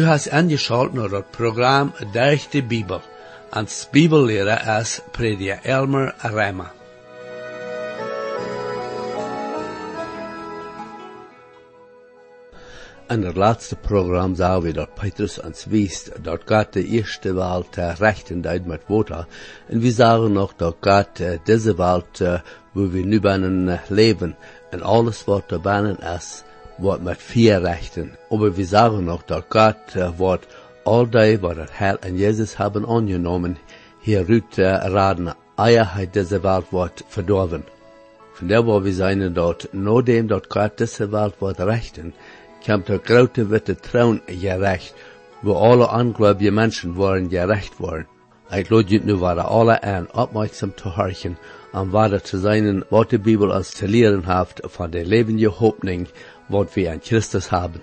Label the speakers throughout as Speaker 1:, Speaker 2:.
Speaker 1: Du hast angeschaltet naar het programma Durch de Bibel. Als Bibellehrer is prediker Elmer Rema. In het laatste programma zagen we dat Petrus ons wist dat God de eerste wereld rechten deed met water. En we zagen nog dat God deze wereld, wo we nu binnen leven, en alles wat er binnen is, wordt met vier rechten. Aber we zagen nog dat God uh, wordt al die wat het Heil en Jezus hebben aangenomen, hieruit uh, raden, eier hij deze wereld wordt verdorven. Van der waar we zijn dat, nadat dat God deze wereld wordt rechten, kwam der grote witte troon gerecht, wo alle ongläubige Menschen waren gerecht worden. Ik lade je nu waren alle aan opmerksam te horchen, aan wat te zijn wat de Bibel ons te leren heeft van de levende hoopning, wat we aan Christus hebben.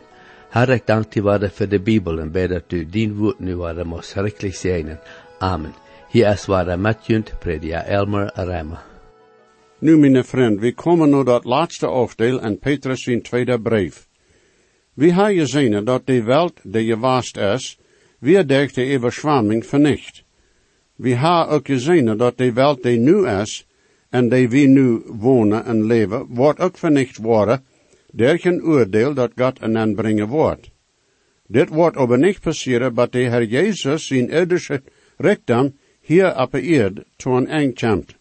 Speaker 1: Herr, ik dank je waarde voor de Bibel en bid dat u dien woord nu waarde moest schrikkelijk zijn. Amen. Hier is waarde met junt, predia Elmer Rema.
Speaker 2: Nu, mijn vriend, we komen naar dat laatste afdeel en Petrus in tweede brief. We hebben gezien dat de wereld die je waast is, weer durch de overschwamming vernicht. We hebben ook gezien dat de wereld die nu is, en die we nu wonen en leven, wordt ook vernicht worden, door een oordeel dat God aan aanbrengen wordt. Dit wordt aber niet passeren, dat de Heer Jezus zijn irdische rijkdom hier op de aarde tot een eind komt.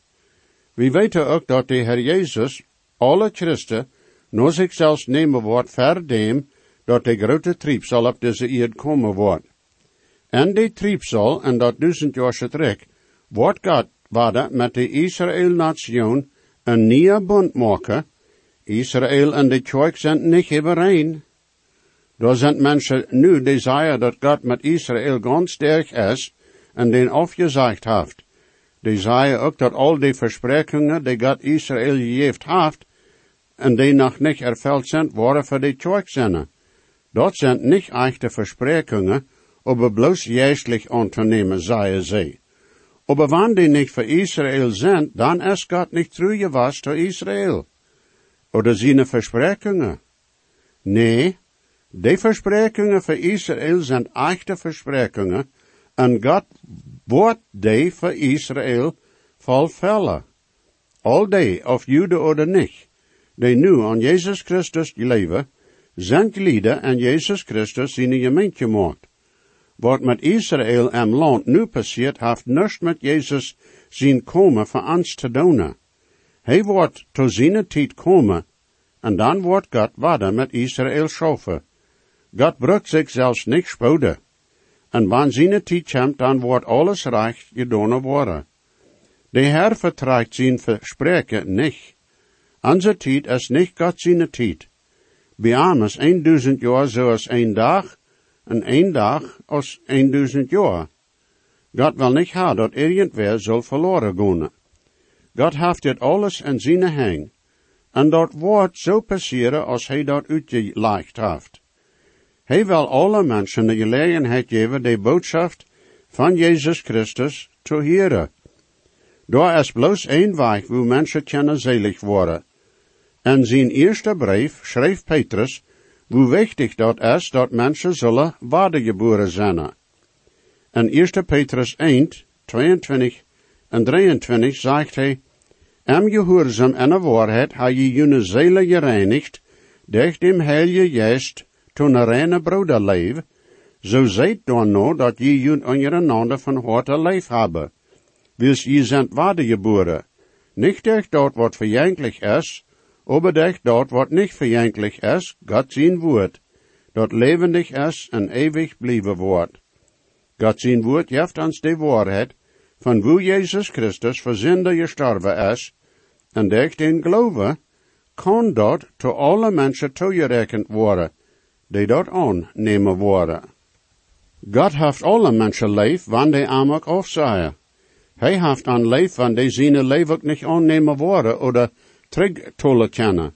Speaker 2: We weten ook dat de Heer Jezus alle christen naar zichzelf nemen wordt verdem dat de grote triepsal op deze eerd komen wordt. En die triepsal, en dat duizend jaar terug, wordt God waarde met de Israël-nation een nieuwe bond maken. Israël en de kerk zijn niet overeen. Daar zijn mensen nu die dat God met Israël ganz sterk is en den afgezegd heeft. Die ook dat al die versprekingen die God Israël gegeven heeft, en die nog niet ervuld zijn, worden voor de kerk zijn. Dat zijn niet echte Versprekungen, aber bloß jährlich unternehmen, zei sie. Aber wann die nicht für Israel sind, dann ist Gott nicht true was zu Israel. Oder seine Versprekungen. Nee, die Versprekungen für Israel sind echte Versprekungen, en Gott wordt die für Israel volfällen. All die, of Jude oder nicht, die nu an Jesus Christus leven, zijn glieden en Jezus Christus een gemeente gemaakt. Wat met Israël en land nu passiert, heeft niets met Jezus zien komen voor ons te. Hij wordt tot zijn tijd komen, en dan wordt God waarde met Israël schaffen. God brukt zich zelfs niet spoeden. En wanneer zijn tijd komt, dan wordt alles recht gedaan worden. De Heer vertraagt zijn verspreken niet. Onze tijd is niet God zijn tijd. Bij ons een duizend jaar zoals een dag, en een dag als een duizend jaar. God wil niet hebben dat irgendwer zal verloren gaan. God heeft dit alles in zijn hang, en dat wordt zo passeren als hij dat uitgelegd heeft. Hij wil alle mensen de gelegenheid geven de boodschap van Jezus Christus te horen. Daar is bloos één weg wo mensen kunnen zelig worden. En zijn eerste brief schreef Petrus hoe wichtig dat is dat mensen zullen waardegeboren zijn. En 1 Petrus 1, 22 en 23 zegt hij, Am gehoorzaam en de waarheid ha je june zele gereinigd, durch dem heilige geest, toen een reine broederleef, zo zijt dan nou dat je jun ondereinander van harte leef hebben. Wils je zijn waardegeboren, niet durch dat wat verjankelijk is, Oberdecht dort wat nicht verjanklich is, Gott zijn woord, dat levendig is en ewig blijven wordt. Gott zijn woord jeft ons de waarheid, van wo Jezus Christus voor gestorven is, en durch den geloven, kan dat to alle mensen toegerekend worden, die dat aannemen worden. God heeft alle mensen leef, wanneer die amok afzaaien. Hij heeft aan leef, wanneer zijn leven ook niet aannemen worden, oder terugtollen kennen.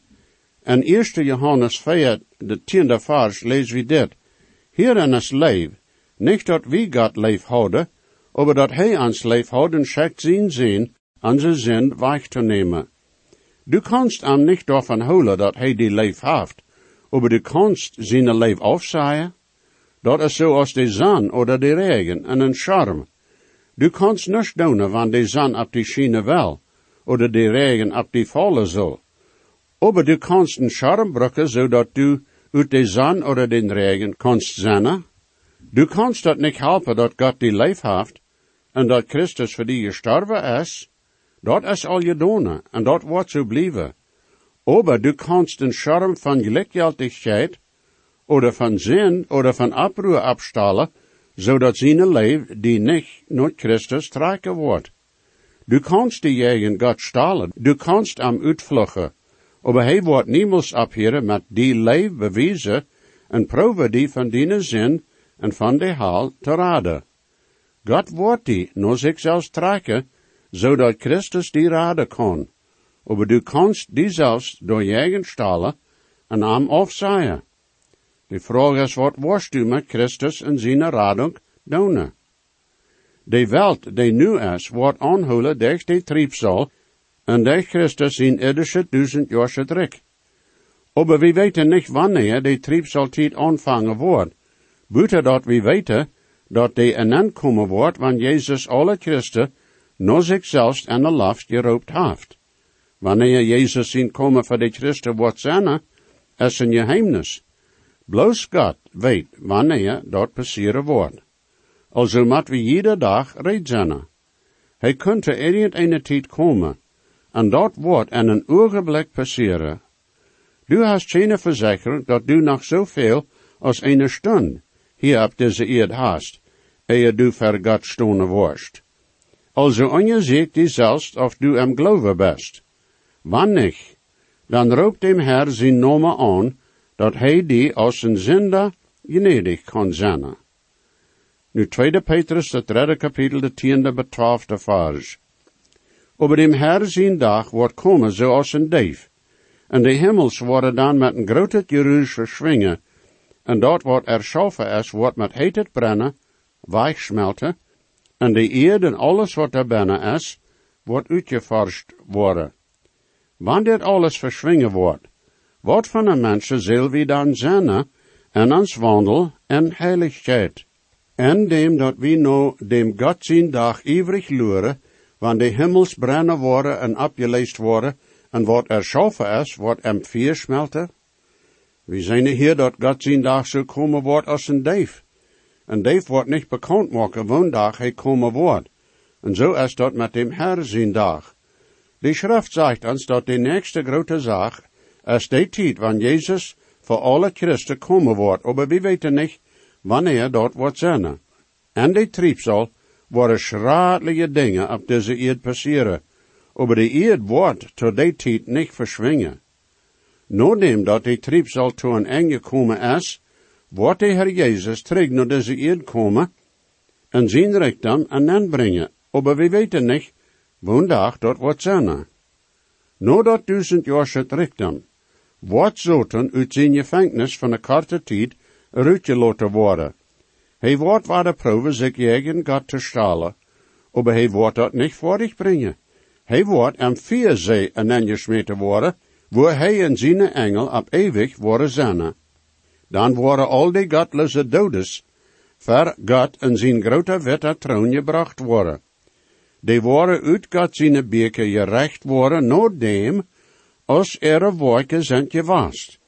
Speaker 2: En 1 Johannes 4, de tiende vers, we dit. Hierin is leef, niet dat wie God leef houden, aber dat hij ons leef houden schickt zien zien, onze zin weg te nemen. Du kannst am nicht davon holen dat hij die leef heeft, aber du kannst zijn leef afzaaien. Dat is zoals de zon oder de regen en een charm. Du kannst nicht doen, wann de zon op die schiene wel, oder de regen op die vallen zal. Aber du kannst een charm brukken, zodat du uit de zon oder den regen kannst zennen. Du kannst dat niet helpen dat God die leef heeft, en dat Christus voor die gestorven is. Dat is al je doen, en dat wordt zo blijven. Aber du kannst een charm van gelijkgültigheid, oder van zin, oder van oproer abstalen, zodat zijn leven die niet naar Christus trekken wordt. Du kannst die jegen God stalen, du kannst am uitvluchten, aber hij wordt niemals abheren met die leef bewijzen en proeven die van die zin en van de haal te raden. God wordt die naar zichzelf trekken, zodat Christus die raden kon. Aber du kannst die zelfs door jegen stalen en am afzaaien. De vraag is, wat worst u met Christus en zijn radung doen? De welt die nu is, wordt aanhouden durch de triebsal en durch Christus in irdische duizend jaar druk. Aber we weten niet wanneer de triebsaltijd aanvangen wordt. Buiten dat we weten dat de een komen wordt, wanneer Jezus alle Christen naar zichzelf en de laft geroopt heeft. Wanneer Jezus in komen voor de Christen wordt zijn, is een geheimnis. Bloos God weet wanneer dat passeren wordt. Also moet we iedere dag red zijn. Hij kunt irgendeine tijd komen, en dat wordt in een ogenblik passeren. Du hast geen verzekering dat du nog zoveel als een stund hier op deze eerd hast, eer du ver God stonen worst. Also onderzoek die zelfs of du am geloven best. Wanneer, dan roept dem Herr zijn namen aan, dat hij die als een zinder gnedig kan zijn. Nu tweede Petrus, het derde kapitel, de tiende betwaalfde vers. Over dem Herr zijn dag wordt komen zoals een dief, en de hemels worden dan met een grote geruis verschwingen, en dat wat erschaffen is, wordt met heet brennen, weichsmelten, en de eerd en alles wat er binnen is, wordt uitgeforscht worden. Wanneer dit alles verschwingen wordt, wat van een mensen zal wie dan zijn, en ons wandel en heiligheid. En dem dat we nou dem God zien dag ivrig luren, wanneer de hemels brennen worden en opgeleest worden, en wat erschaffen is, wordt em vier smelten, we zijn hier dat God zijn dag zo komen wordt als een dief. Een dief wordt niet bekend maken woondag hij komen wordt. En zo is dat met dem Herr zijn dag. De schrift zegt ons dat de nächste grote zaak is de tijd wanneer Jezus voor alle Christen komen wordt, maar we weten niet wanneer dat wordt zijn. En de triebsal worden schraadelijke dingen op deze eerd passeren, maar de eerd wordt tot die tijd niet verschwingen. Nadat dat de triebsal to een einde komen is, wordt de Heer Jezus terug naar deze eerd komen en zijn rijkdom aan hen brengen. Maar we weten niet, wanneer dat wordt zijn. Nadat duizend jaar het rijkdom, wordt zoten uit zijn gevangenis van een korte tijd uitgelaten worden. Hij wordt waar de proeven zich jegen God te stalen, maar hij wordt dat niet voor zich brengen. Hij wordt am vier zee en gesmeten worden, wo hij en zijn engel op eeuwig worden zijn. Dan worden al die godlose dodes ver God en zijn grote witte troon gebracht worden. Die worden uit God zijn beker gerecht worden, no dem, als er wolken zijn gewast.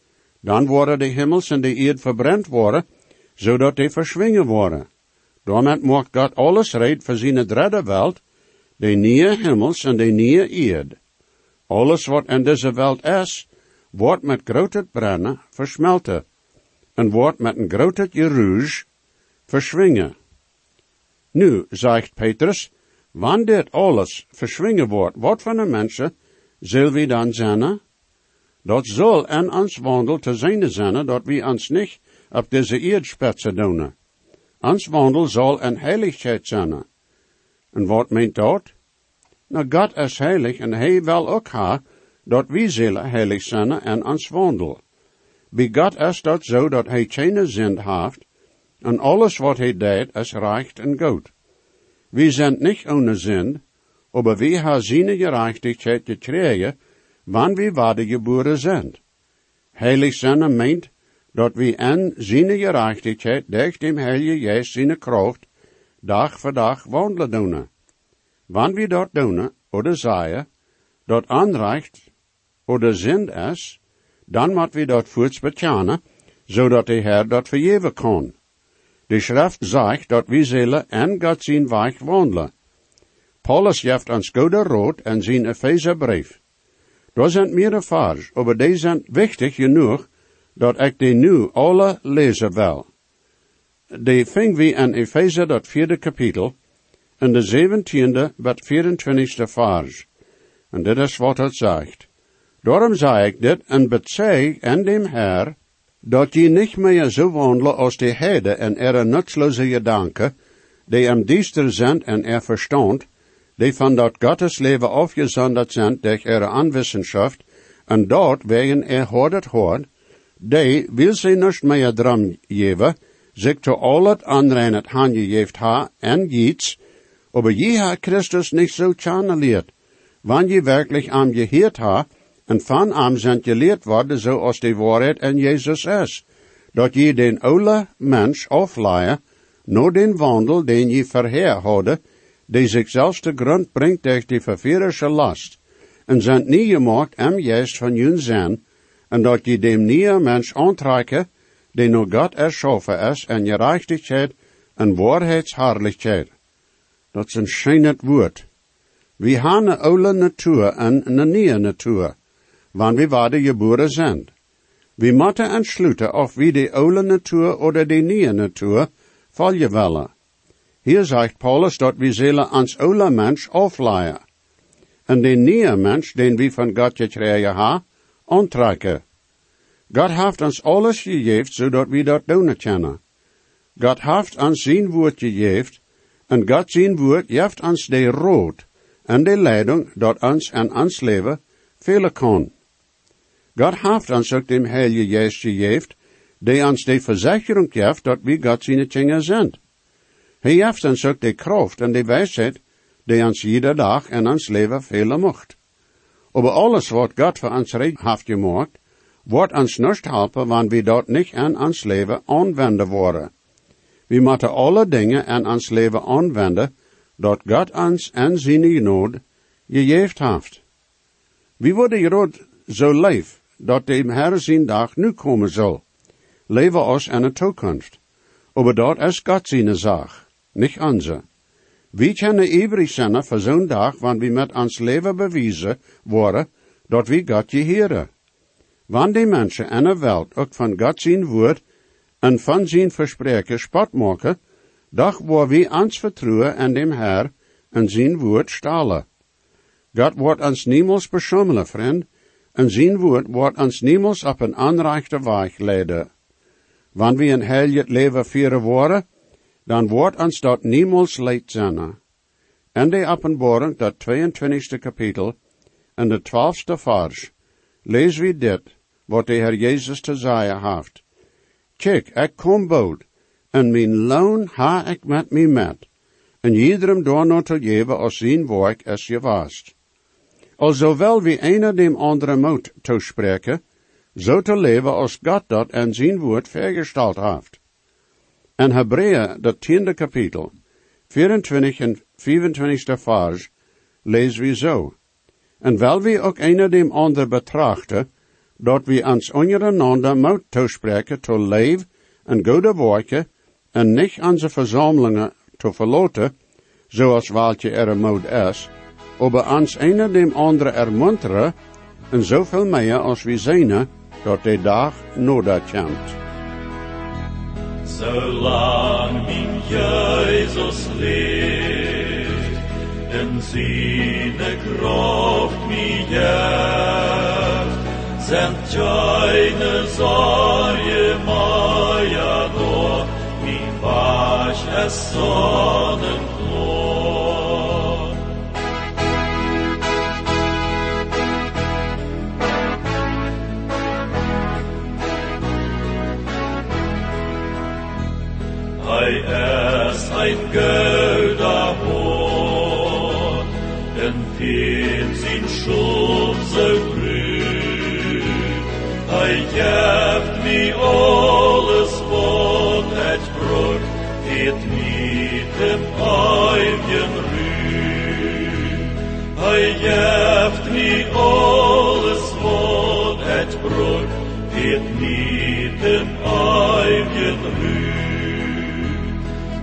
Speaker 2: Dan worden de hemels en de eerd verbrand worden, zodat die verschwingen worden. Daarmee maakt God alles reed voor zijn derde welt, de nieuwe hemels en de nieuwe eerd. Alles wat in deze wereld is, wordt met grote brennen versmelten en wordt met een grote geruis verschwingen. Nu, zegt Petrus, wanneer dit alles verschwingen wordt, wat van de mensen zullen we dan zijn? Dat zal in ons wandel te zijn zijn, dat we ons niet op deze eerdspitsen doen. Ons wandel zal een heiligheid zijn. En wat meent dat? Nou, God is heilig en hij wil ook ha, dat wij zullen heilig zijn en ons wandel. Bij God is dat zo dat hij geen zin heeft, en alles wat hij deed is recht en goed. We zijn niet ohne zin, aber we hebben zijn gerechtigheid gekregen, wanneer we waarde geboren zijn. Heilig zijn meent dat we en zijn gerechtigheid durch dem Heilige Geest zijn kracht dag voor dag wandelen doen. Wanneer we dat doen, oder zeggen, dat aanreicht, oder zin is, dan moet we dat voorts betjanen, zodat de Heer dat vergeven kan. De schrift zegt dat we zullen en God zijn weg wandelen. Paulus geeft ons goede rood en zijn Epheserbrief. Daar zijn meerdere vers, maar die zijn wichtig genoeg dat ik die nu alle lezen wil. Die ving we in Epheser dat vierde kapitel, in de zeventiende tot 24 vers. En dit is wat het zegt. Daarom zei ik dit en bezeig en dem Herr, dat je niet meer zo wandelen als de heden en er nutzloze gedanken, die hem diester zijn en er verstand, die van dat Gottes leven afgezonderd zijn durch ihre Anwissenschaft, en dort wegen er hoort hoort, die wil ze niet meer drum geven, zich to al het anderen het geeft ha en iets, aber je ha Christus nicht so chaneliert, wann je wirklich am geheerd ha, en van am zijn geleerd worden zoals de waarheid en Jezus is, dat je den oude mens afleien, no den wandel den je verheer hadden, die zichzelf te grond brengt durch die ververische last, en zijn nie gemaakt am juist van jun zijn, en dat je dem nieuwe mens aantrekken, die no God erschaffen is, en gerechtigheid en waarheidsherrlichheid. Dat is een schijnend woord. We hebben een oude natuur en een nieuwe natuur, wanneer we waarde geboren zijn. We moeten entsluiten of we de oude natuur oder de nieuwe natuur volgen willen. Hier zegt Paulus dat we zullen ons oude mens afleiden. En de nieuwe mens, den we van God gekregen ha, aantrekken. God heeft ons alles gegeven, zodat we dat doen kunnen. God heeft ons zijn woord gegeven, en God zijn woord geeft ons de rood en de leiding dat ons en ons leven vele kan. God heeft ons ook dem Heilige Geest gegeven, die ons de verzekering geeft dat we God zijn dingen zijn. Hij heeft ons ook de kracht en de wijsheid, die ons iedere dag en ons leven vele mocht. Over alles wat God voor ons recht heeft gemaakt, wordt ons niet helpen, wanneer we dat niet aan ons leven aanwenden worden. We moeten alle dingen aan ons leven aanwenden, dat God ons en zijn genade gegeven heeft. We worden gerod zo leef, dat de Herr zijn dag nu komen zal. Leven ons in de toekomst. Maar dat is God zijn zaak, niet onze. We kunnen ivrig zijn voor zo'n dag, wanneer we met ons leven bewijzen worden, dat we God geheren. Wanneer die mensen in de wereld ook van God zijn woord en van zijn verspreken spot maken, doch waar we ons vertrouwen en dem Herr en zijn woord stalen. God wordt ons niemals beschummelen, vriend, en zijn woord wordt ons niemals op een aanrechte weg leiden. Wanneer we een heilig leven vieren worden, dan wordt ons dat niemals leid zijn. En de openbaring, dat 22e kapitel, en de 12e vers, lees we dit, wat de Heer Jezus te zeggen heeft. Kijk, ik kom bood, en mijn loon ha ik met mij met, en iedereen door te geven als zijn werk is gewaast. Alzowel wie einer dem anderen moet toespreken, zo te leven als God dat en zijn woord vergesteld heeft. En Hebreeën, dat tiende kapitel, 24 en 25 vers, lezen we zo. En wel wie ook einer dem ander betrachten, dat we ons ondereinander moet toespreken te leven en goede werken, en niet onze verzamelingen te verloten, zoals welke er moet is, aber ons ene dem andere ermunteren, en zoveel meer als we zijn, dat de dag nodig komt.
Speaker 3: Zolang mijn Jezus leeft, en zijn kracht mij geeft, zijn keine Sorge meer door, mijn wasch es sonnenklar. Hij is ein guter Hort, en viel sin geeft me alles wat het brood, het niet hem eigen ruim. Hij geeft me alles wat het brood, het niet hem eigen ruim.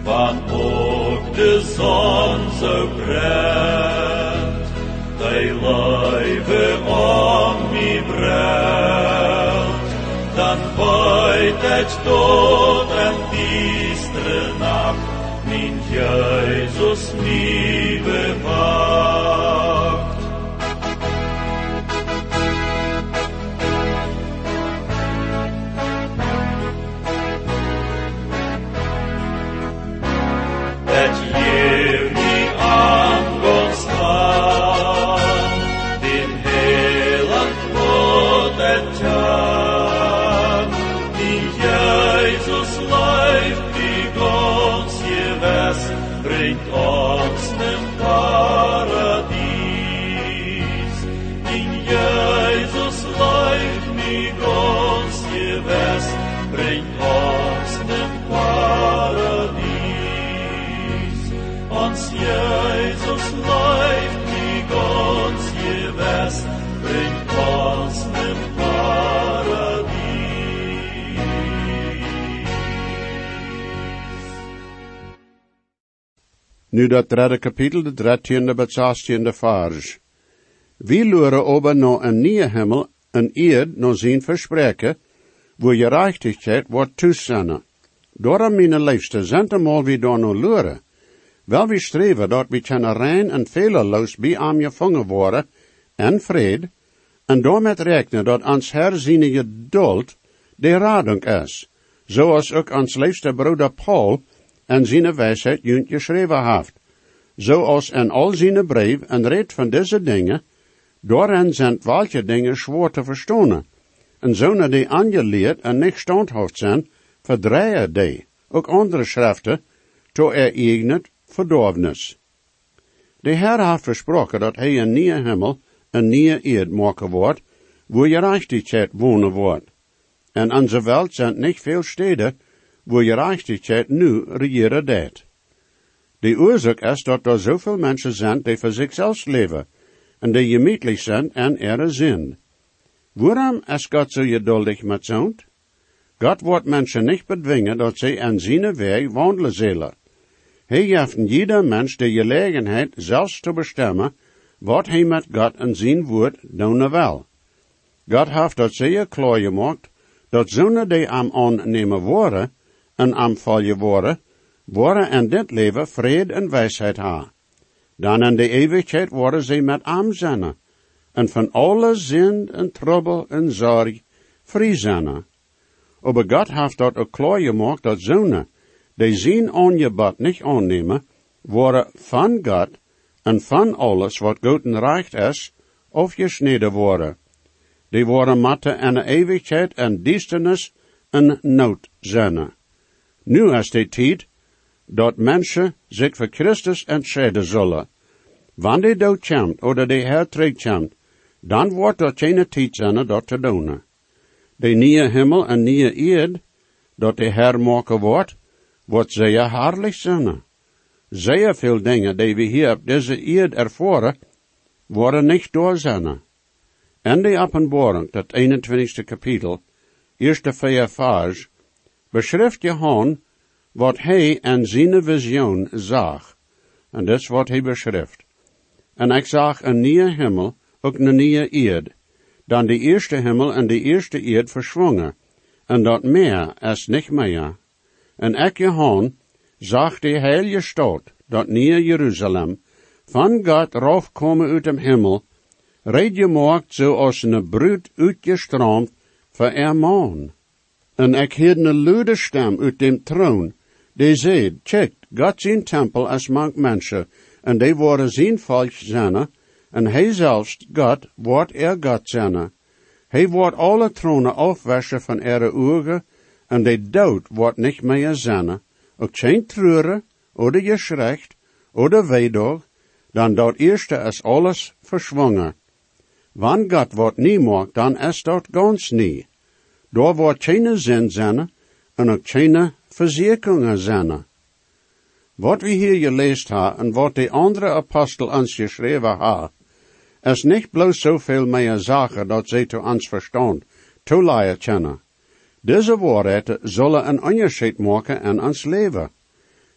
Speaker 3: Van ook de zon zo brandt, Beutet tot en distre Nacht, min Jesus nie bewahr.
Speaker 2: Nu dat derde kapitel, de dertiende tot zestiende vers. Wie luren ober no een nieuwe hemel, een eerd no zien verspreken, wo je rechtigheid wordt toezennen. Daarom, mijn liefste, zend hem al wie door no luren. Wel we streven dat we kunnen rein en fehlerloos bij aan gevangen worden, en vrede, en daarmee rekenen dat ons herziene geduld de radung is, zoals ook ons liefste broeder Paul en zijn wijsheid junt geschreven heeft, zoals in al zijn brief en red van deze dingen, daarin zijn welke dingen zwaar te verstonen, en zonen die aangeleerd en niet standhaft zijn, verdreigen die, ook andere schriften, to er verdorvenis. De Heer heeft versproken dat hij een nieuwe hemel, een nieuwe eerd maken wordt, wo je rechtigheid wonen wordt. En onze welt zijn niet veel steden, wo je rechtigheid nu regeren deed. De oorzaak is dat er zoveel mensen zijn die voor zichzelf leven, en die gemütlich zijn en er zin. Waarom is God zo geduldig met zo'n? God wordt mensen niet bedwingen dat zij in zijn weg wandelen zullen. Hij geeft jeder mens de gelegenheid zelfs te bestemmen wat hij met God en zijn woord doen wil. God heeft dat zeer klaar gemaakt, dat zonen die am aannemen worden en am vallen worden, worden in dit leven vrede en wijsheid ha. Dan in de eeuwigheid worden zij met am zijn, en van alle zin en trouble en zorg vrij zijn. Aber God heeft dat ook klaar gemaakt dat zonen, die zijn aangebod niet aannemen, worden van God en van alles wat goed en recht is, afgesneden worden. Die worden matte en eeuwigheid en duisternis en nood zijn. Nu is de tijd dat mensen zich voor Christus entscheiden zullen. Wanneer die dood komt, oder de Heer terugkomt, dan wordt dat geen tijd zijn dat te doen. De nieuwe hemel en nieuwe eerd, dat de Heer maken wordt, wordt zeer herrlich zijn. Zeer veel dingen die we hier op deze eerd ervaren, worden niet door zijn. En de openbaring, dat 21ste kapitel, eerste vier vers, beschrijft Johan wat hij in zijn visioen zag. En dat is wat hij beschrijft. En ik zag een nieuwe hemel, ook een nieuwe eerd. Dan de eerste hemel en de eerste eerd verschwongen. En dat meer is niet meer. En ik, Johan, zag de heilige stad, dat nieuwe Jeruzalem, van God raufkomen uit dem hemel, red gemaakt zoals een bruid uitgestroomd voor er man. En ik hoorde een luide stem uit dem troon, die zei, check, God zijn tempel is mank mensen, en die worden zijn volk zijn, en hij zelfs, God, wordt er God zijn. Hij wordt alle tronen afwassen van ere ogen, en de dood wordt niet meer zijn, ook geen treuren, oder geschrecht, oder weedoog, dan dat eerste is alles verschwongen. Wann God wordt nie maakt, dan is dat gans nie. Daar wordt geen zin zijn en ook geen verzekeringen zijn. Wat we hier gelezen hebben en wat de andere apostel ons geschreven hebben, is niet bloos zoveel meer zaken dat ze te ons verstand toeleiden kunnen. Deze woorden zullen een onderscheid maken in ons leven.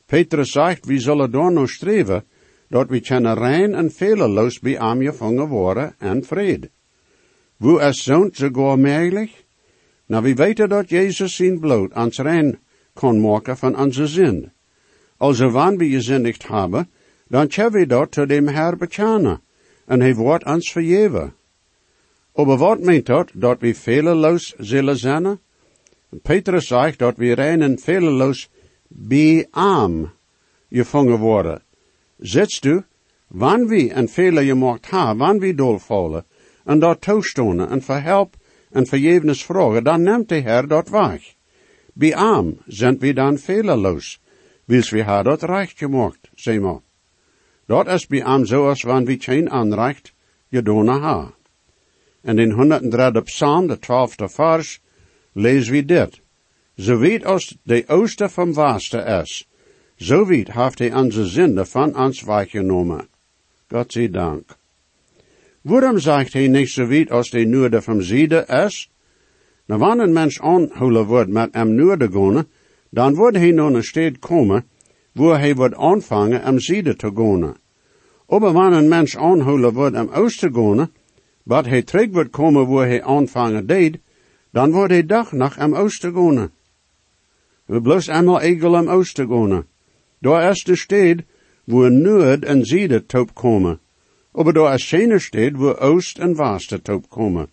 Speaker 2: Petrus zegt, we zullen door nog streven, dat we kunnen rein en fehlerloos bij hem gevangen worden en vrede. Wo is zo'n sogar mogelijk? Nou, we weten dat Jezus zijn bloed ons rein kan maken van onze zin. Also wanneer we gezindigd hebben, dan kunnen we dat te dem Herr bekennen, en hij wordt ons vergeven. Aber wat meint dat, dat we fehlerloos zullen zijn? Petrus zegt dat we rein en fehlerloos bij arm gevangen worden. Zitst du, wanneer we een fehler gemaakt hebben, wanneer we doorvallen, en dat toestonen en verhelp en vergevenis vragen, dan neemt de Herr dat weg. Bij zijn we dan fehlerloos, wils we haar dat recht gemaakt, zeg maar. Dat is bij zoals wanneer we geen aanrecht gedaan hebben. En in 103 psalm, de twaalfde vers, lezen we dit. Zo weet als de oosten van waaste is, zo weet heeft hij onze zinde van ons weggenomen. God zij dank. Waarom zegt hij niet zo weet als de noorden van ziede is? Nou, wanneer een mens aanhouden wordt met hem noorden gaan, dan wordt hij naar een stad komen, waar hij wordt aanvangen om ziede te gaan. Aber wanneer een mens aanhouden wordt om oosten te gaan, wat hij terug wordt komen waar hij aanvangen deed, dan wordt hij dag nach am oosten gaan. We bloos eenmaal egel am oosten gaan. Daar is de stad waar noord en ziede top komen. Aber daar is geen stad waar oost en waaste top komen.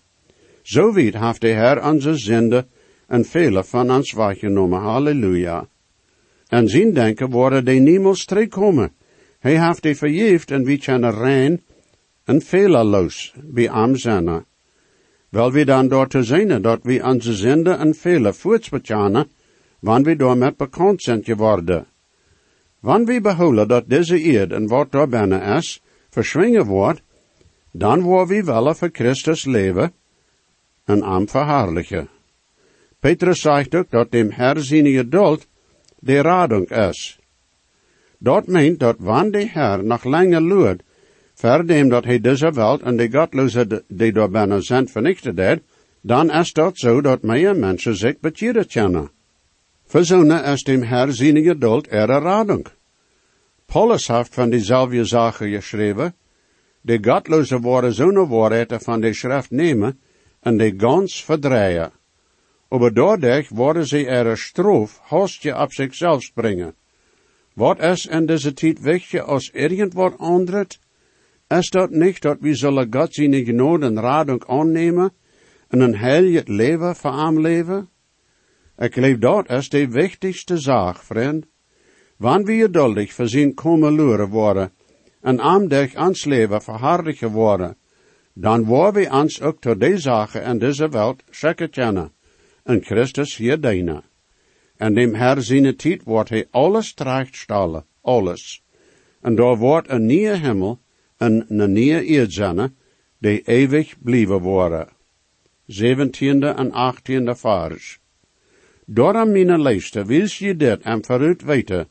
Speaker 2: Zo weet heeft de Heer onze zinde en vele van ons weggenomen. Halleluja. En zien denken worden die niemals terugkomen. Hij heeft die verjeefd en wie kunnen rein en fehlerloos bij am zijn. Wel we dan door te zijn dat we onze zinde en vele voortsbetjanen, wanneer we door met bekend zijn geworden. Wanneer we behouden dat deze eerd en wat daar binnen is, verschwingen wordt, dan worden we wel voor Christus leven en am verhaarlijken. Petrus zegt ook dat dem Herr zijn geduld de radung is. Dat meent dat wanneer de Herr nog langer luurt, verdem dat hij deze welt en de godloze die door bijna zijn vernichted heeft, dan is dat zo dat meer mensen zich bekeren kennen. Verzonnen is dem Herr zijn geduld er radung. Paulus heeft van diezelfde zaken geschreven, de godloze worden zo'n woorden van de schrift nemen en de gans verdrijven. Aber dadurch worden ze er stroof hostje op zichzelf brengen. Wat is in deze tijd wichtig als irgendwat andert? Is dat niet dat we zullen God zijn genade en radung aannemen en een heilig leven voor hem leven? Ik geloof dat is de wichtigste zaak, vriend. Wanneer we geduldig voor zijn komen luren worden en aandig ons leven verhardigen worden, dan worden we ons ook tot die zaken in deze wereld zeker kennen en Christus hier dienen. En dem Herr zijn tijd wordt hij alles terechtstellen, alles. En daar wordt een nieuwe hemel en nieuwe eerdzenne, die eeuwig blijven worden. Zeventiende en achttiende vers. Daarom, mijn lijsten, wils je dit en vooruit weten,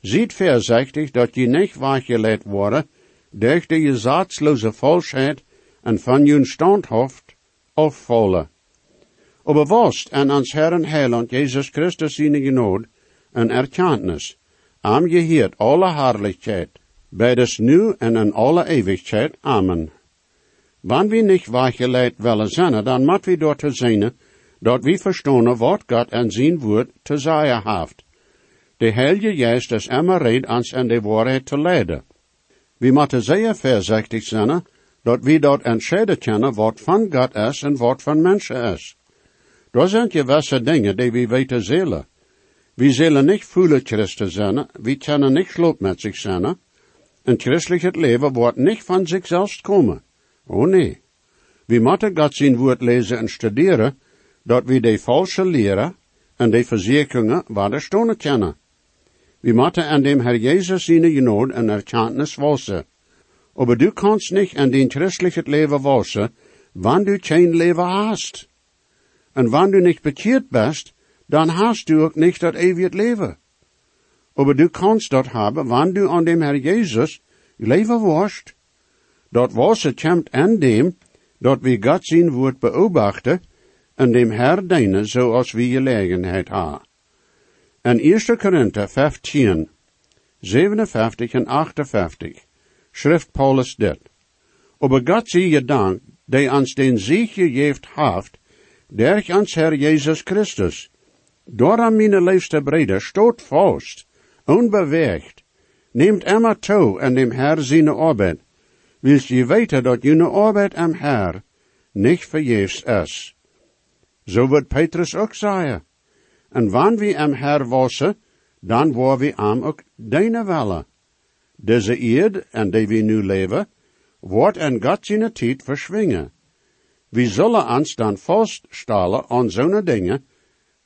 Speaker 2: ziet voorzichtig dat je niet weggeleid worden, durch de zaatsloze valsheid en van je standhoofd afvallen. Aber was en ans Herren Heiland Jezus Christus zijn genood en erkenntnis, am geheert alle Herrlichkeit, beides nu en in alle Ewigkeit. Amen. Wanneer we niet weggeleid willen zijn, dan moet we door te zijn, dat we verstaan wat God en zijn woord te zeggen heeft. De Heilige Geest is immer red ons in de waarheid te leiden. We moeten zeer voorzichtig zijn, dat we dat entscheiden kunnen wat van God is en wat van mensen is. Daar zijn gewisse dingen die we weten zullen. We zullen niet voelen Christen zijn, we kunnen niet sloop met zich zijn, een christelijk leven wordt niet van zichzelf komen. Oh nee. We moeten God zijn woord lezen en studeren, dat we de valse leren en de verzekeringen waar stonen kennen. We moeten aan dem Herr Jezus zijn genood en erkenntnis wassen. Aber du kannst nicht an den christlichen Leven wassen, wann du kein Leven hast. En wann du nicht bekehrt bist, dann hast du auch nicht das ewige Leben. Aber du kannst dort haben, wann du an dem Herr Jesus leven. Dort Wasser kommt an dem, dort wie Gott sein Wort beobachten, en dem Herr deine, zoals wie Gelegenheit ha. En 1 Korinther 15, 57 en 58, schrift Paulus dit. Aber Gott zie je dank, die den Sieg gegeven haft, derch ans Herr Jesus Christus. Door aan mijn liefste breder stoot vast, onbeweegt, neemt immer toe en dem Herr zijn arbeid, wils je weten dat jullie arbeid am Herr nicht vergeefs is. Zo wordt Petrus ook zeggen. En wanneer we am Herr wassen, dan waar we am ook deine welle. Deze eerd en die we nu leven, wordt en God zijn tijd verschwingen. We zullen ons dan vaststellen aan zo'n dingen,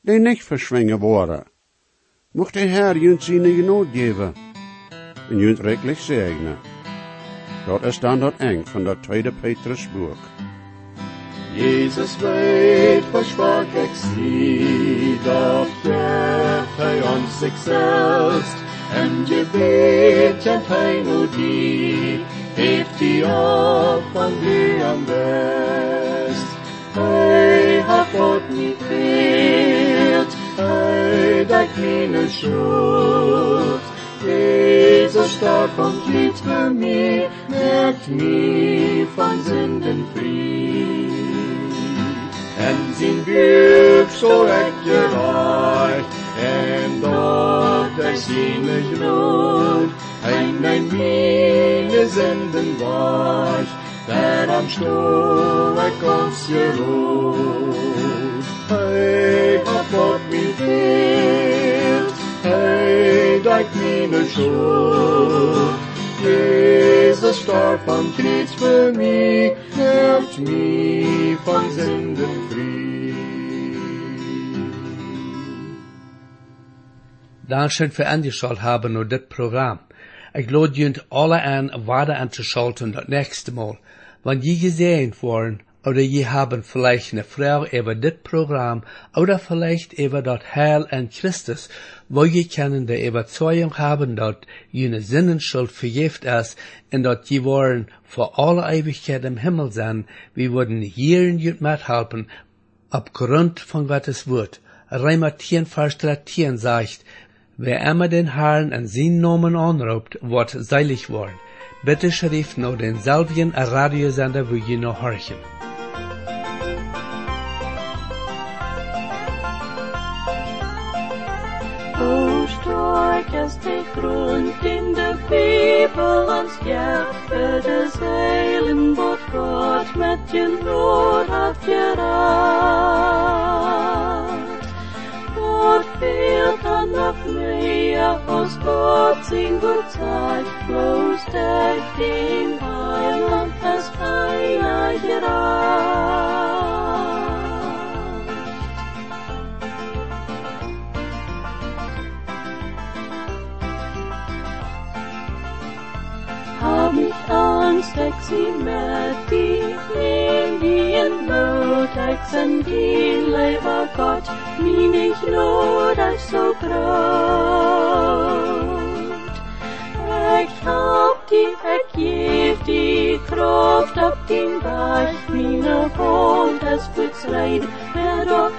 Speaker 2: die niet verschwingen worden. Mocht de Herr junt zijn genood geven, en junt rijkelijk zegenen. Dat is dan dat eng van dat tweede Petrusboek.
Speaker 4: Jesus weet versprach ik zie, dat geeft hij ons zichzelf. En weet en hij nu die, heeft die op van u am meine schuld. Jesus starb und litt für merkt mich von Sünden frei. En zijn buik zo ik gewaard, en dat hij zijn gloed, en mijn mine zenden was, daar am ik ons geroed. Hij God niet wild, hij dat mine schuld, Jesus starb am Kreuz für mich, helft mich von Sünden frei.
Speaker 1: Dankeschön für angeschaut haben und das Programm. Ich lade junt alle an, weiter anzuschalten das nächste Mal. Wenn je gesehen worden, oder je haben vielleicht eine Frage über das Programm, oder vielleicht über das Heil an Christus, wo je können die Überzeugung haben, dass jene Sinnenschuld vergift ist, und dass je wollen vor aller Ewigkeit im Himmel sein, wir würden hier in jut mithelfen, aufgrund von Gottes Wort. Reimer 10, Vers 13 sagt, Wer immer den Herrn an seinen Namen anruft, wird seilig worden. Bitte schrift noch den selben Radiosender, wo ihr noch horchen.
Speaker 5: Die Grund in der Bibel ans Hjärta des Heilen, vad Gott med din Angst, ich sie mit dich, nehm die in Not, ich sind die Leber Gott, wie nicht Not ist so groß. Ich hab die, ich geb die Kraft auf den Weg, meine Wund, es wird leid, wer